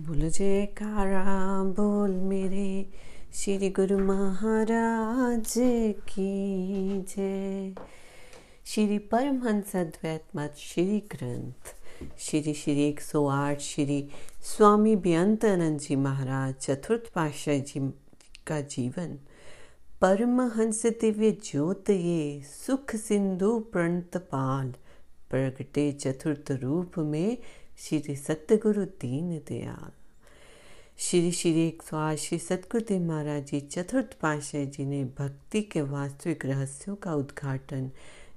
बोल जयकारा, बोल मेरे। श्री गुरु महाराज की जय। श्री परमहंस अद्वैत मत, श्री ग्रंथ। श्री श्री एक सौ आठ, श्री स्वामी बेअंतानंद जी महाराज, चतुर्थ पाशाह जी का जीवन। परमहंस दिव्य ज्योत ये, सुख सिंधु प्रणत पाल प्रगटे चतुर्थ रूप में श्री सतगुरु दीन दयाल। श्री श्री एक सौ आठ श्री सतगुरुदेव महाराज जी चतुर्थ पाशाह जी ने भक्ति के वास्तविक रहस्यों का उद्घाटन,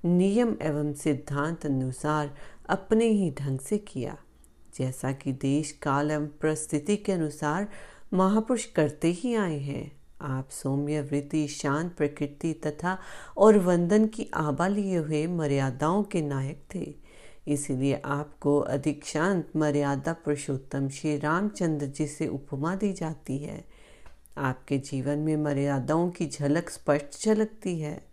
नियम एवं सिद्धांत अनुसार अपने ही ढंग से किया। जैसा कि देश, काल एवं परिस्थिति के अनुसार महापुरुष करते ही आए हैं। आप सौम्य, वृत्ति, शांत प्रकृति तथा और वंदन की आबा लिए हुए मर्यादाओं के नायक थे। इसलिए आपको अधिक शांत, मर्यादा पुरुषोत्तम श्री रामचंद्र जी से उपमा दी जाती है। आपके जीवन में मर्यादाओं की झलक स्पष्ट झलकती है।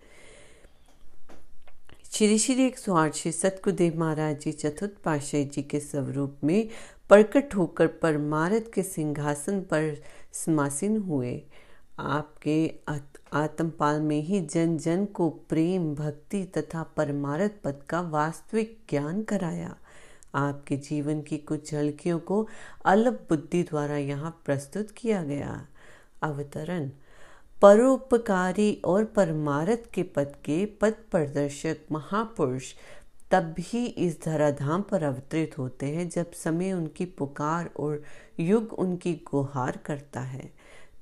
श्री श्री एक सौ आठ श्री सतगुरुदेव महाराज जी चतुर्थ पाशाह जी के स्वरूप में प्रकट होकर परमारत के सिंहासन पर समासीन हुए। आपके आत्मपाल में ही जन जन को प्रेम, भक्ति तथा परमारथ पद का वास्तविक ज्ञान कराया। आपके जीवन की कुछ झलकियों को अलग बुद्धि द्वारा यहाँ प्रस्तुत किया गया। अवतरण। परोपकारी और परमारथ के पद के पद प्रदर्शक महापुरुष तब भी इस धराधाम पर अवतरित होते हैं जब समय उनकी पुकार और युग उनकी गुहार करता है।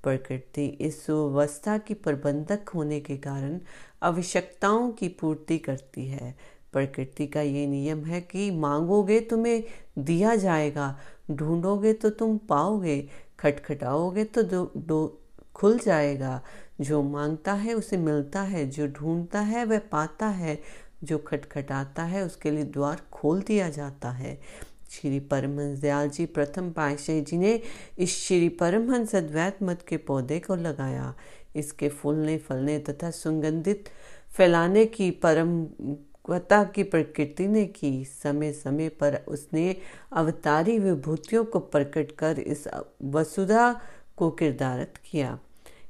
प्रकृति इस सुव्यवस्था की प्रबंधक होने के कारण आवश्यकताओं की पूर्ति करती है। प्रकृति का ये नियम है कि मांगोगे तुम्हें दिया जाएगा ढूंढोगे तो तुम पाओगे खटखटाओगे तो दो, दो खुल जाएगा। जो माँगता है उसे मिलता है जो ढूंढता है वह पाता है जो खटखटाता है उसके लिए द्वार खोल दिया जाता है। श्री परमहंस दयाल जी प्रथम पाशाही जी ने इस श्री परमहंस अद्वैत मत के पौधे को लगाया। इसके फूलने, फलने तथा सुगंधित फैलाने की परम की प्रकृति ने की। समय समय पर उसने अवतारी विभूतियों को प्रकट कर इस वसुधा को किरदारत किया।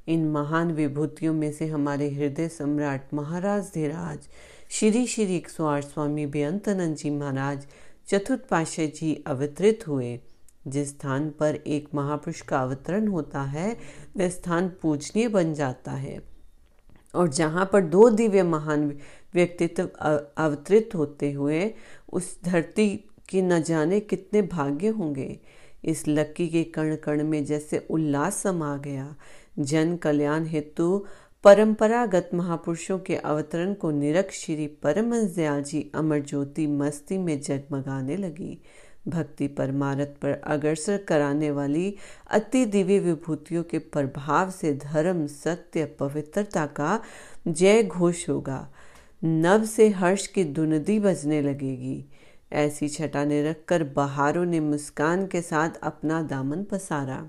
इन महान विभूतियों में से हमारे हृदय सम्राट महाराज धीराज श्री श्री एक सौ आठ स्वामी बेअंतानंद जी महाराज चतुर्थ पाशाह जी अवतरित हुए। जिस स्थान पर एक महापुरुष का अवतरण होता है, वह स्थान पूजनीय बन जाता है। और जहाँ पर दो दिव्य महान व्यक्तित्व अवतरित होते हुए, उस धरती के न जाने कितने भाग्य होंगे। इस लक्की के कण कण में जैसे उल्लास समा गया। जन कल्याण हेतु परंपरागत महापुरुषों के अवतरण को निरख श्री परमहंस दयाल जी अमर ज्योति मस्ती में जगमगाने लगी। भक्ति परमारथ पर अग्रसर कराने वाली अति दिव्य विभूतियों के प्रभाव से धर्म, सत्य, पवित्रता का जय घोष होगा। नव से हर्ष की दुनदी बजने लगेगी। ऐसी छटा ने रखकर बहारों ने मुस्कान के साथ अपना दामन पसारा।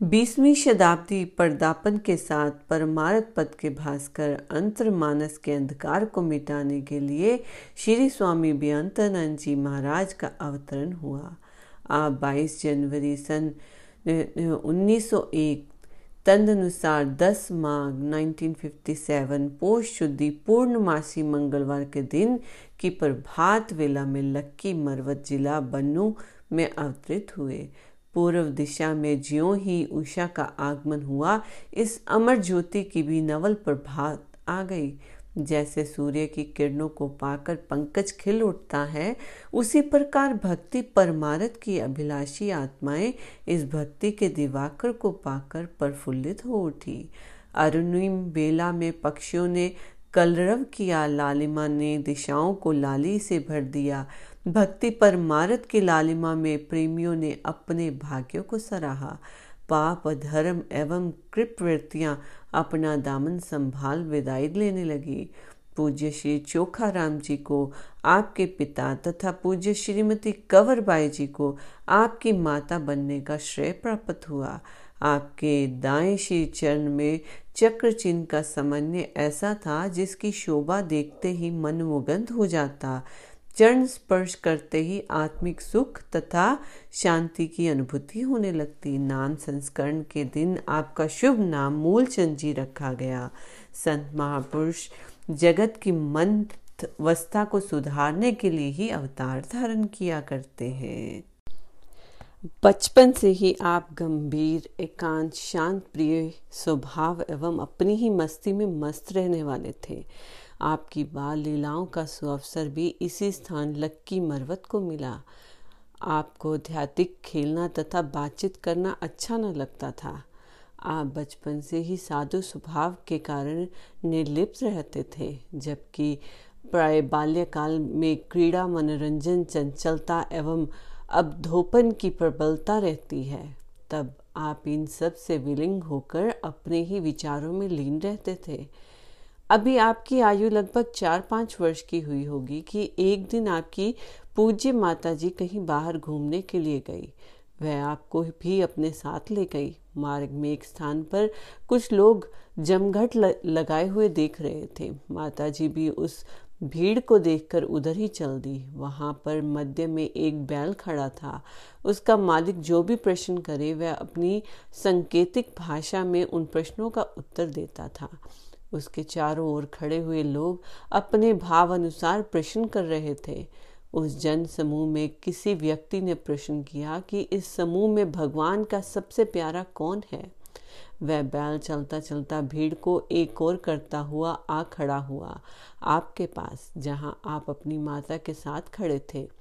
बीसवीं शताब्दी पर्दापन के साथ परमारथ पद के भास्कर अंतर मानस के अंधकार को मिटाने के लिए श्री स्वामी बेअंतानंद जी महाराज का अवतरण हुआ। आप 22 जनवरी सन 1901 तदनुसार 10 माघ 1957 पोष शुद्धि पूर्णमासी मंगलवार के दिन की प्रभात वेला में लक्की मरवत जिला बन्नू में अवतरित हुए। पूर्व दिशा में ज्यों ही उषा का आगमन हुआ, इस अमर ज्योति की भी नवल प्रभात आ गई। जैसे सूर्य की किरणों को पाकर पंकज खिल उठता है, उसी प्रकार भक्ति परमारथ की अभिलाषी आत्माएँ इस भक्ति के दिवाकर को पाकर प्रफुल्लित हो उठी। अरुणिम बेला में पक्षियों ने कलरव किया, लालिमा ने दिशाओं को लाली से भर दिया। भक्ति पर मारत की लालिमा में प्रेमियों ने अपने भाग्यों को सराहा। पाप, धर्म एवं कृपवृत्तियाँ अपना दामन संभाल विदाई लेने लगी। पूज्य श्री चोखा राम जी को, आपके पिता तथा पूज्य श्रीमती कंवरबाई जी को आपकी माता बनने का श्रेय प्राप्त हुआ। आपके दाएँ श्री चरण में चक्र चिन्ह का समन्वय ऐसा था जिसकी शोभा देखते ही मनमुगंध हो जाता। चरण स्पर्श करते ही आत्मिक सुख तथा शांति की अनुभूति होने लगती। नाम संस्करण के दिन आपका शुभ नाम मूलचंद जी रखा गया। संत महापुरुष जगत की मन अवस्था को सुधारने के लिए ही अवतार धारण किया करते हैं। बचपन से ही आप गंभीर, एकांत, शांत, प्रिय, स्वभाव एवं अपनी ही मस्ती में मस्त रहने वाले थे। आपकी बाल लीलाओं का सुअवसर भी इसी स्थान लक्की मरवत को मिला। आपको आध्यात्मिक खेलना तथा बातचीत करना अच्छा न लगता था। आप बचपन से ही साधु स्वभाव के कारण निर्लिप्त रहते थे, जबकि प्राय बाल्यकाल में क्रीड़ा, मनोरंजन, चंचलता एवं अवधोपन की प्रबलता रहती है। तब आप इन सबसे विलिंग होकर अपने ही विचारों में लीन रहते थे। अभी आपकी आयु लगभग चार पाँच वर्ष की हुई होगी कि एक दिन आपकी पूज्य माता जी कहीं बाहर घूमने के लिए गई। वह आपको भी अपने साथ ले गई। मार्ग में एक स्थान पर कुछ लोग जमघट लगाए हुए देख रहे थे। माता जी भी उस भीड़ को देखकर उधर ही चल दी। वहाँ पर मध्य में एक बैल खड़ा था। उसका मालिक जो भी प्रश्न करे, वह अपनी संकेतिक भाषा में उन प्रश्नों का उत्तर देता था। उसके चारों ओर खड़े हुए लोग अपने भाव अनुसार प्रश्न कर रहे थे। उस जन समूह में किसी व्यक्ति ने प्रश्न किया कि इस समूह में भगवान का सबसे प्यारा कौन है? वह बैल चलता चलता भीड़ को एक और करता हुआ आ खड़ा हुआ, आपके पास, जहाँ आप अपनी माता के साथ खड़े थे।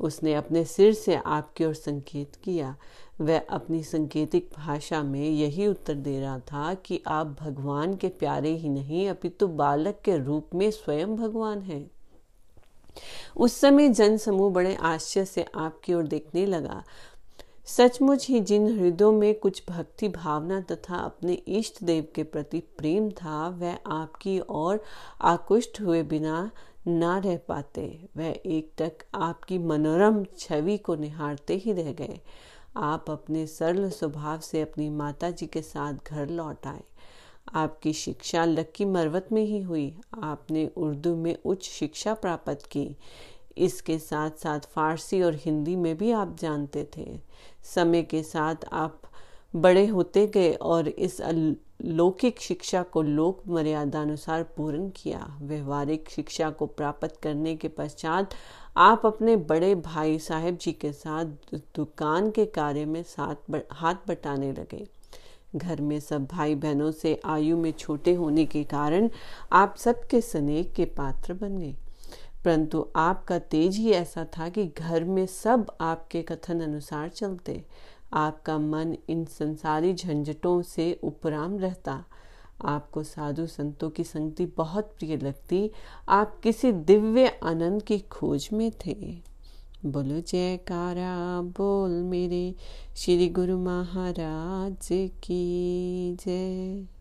उसने अपने सिर से आपकी ओर संकेत किया। वह अपनी संकेतिक भाषा में यही उत्तर दे रहा था कि आप भगवान के प्यारे ही नहीं, अपितु तो बालक के रूप में स्वयं भगवान हैं। उस समय जन समूह बड़े आश्चर्य से आपकी ओर देखने लगा। सचमुच ही जिन हृदयों में कुछ भक्ति भावना तथा अपने इष्ट देव के प्रति प्रेम था, वह आपकी ओर आकुष्ट हुए बिना ना रह पाते, वह एक तक आपकी मनोरम छवि को निहारते ही रह गए। आप अपने सरल स्वभाव से अपनी माता जी के साथ घर लौट आए। आपकी शिक्षा लक्की मरवत में ही हुई। आपने उर्दू में उच्च शिक्षा प्राप्त की। इसके साथ साथ फारसी और हिंदी में भी आप जानते थे। समय के साथ आप बड़े होते गए और इस लौकिक शिक्षा को लोक मर्यादा अनुसार पूर्ण किया। व्यवहारिक शिक्षा को प्राप्त करने के पश्चात आप अपने बड़े भाई साहेब जी के साथ दुकान के कार्य में साथ हाथ बटाने लगे। घर में सब भाई बहनों से आयु में छोटे होने के कारण आप सबके स्नेह के पात्र बन। गए परंतु आपका तेज ही ऐसा था कि घर में सब आपके कथन अनुसार चलते। आपका मन इन संसारी झंझटों से उपराम रहता। आपको साधु संतों की संगति बहुत प्रिय लगती। आप किसी दिव्य आनंद की खोज में थे। बोलो, जयकारा, बोल मेरे। श्री गुरु महाराज की जय।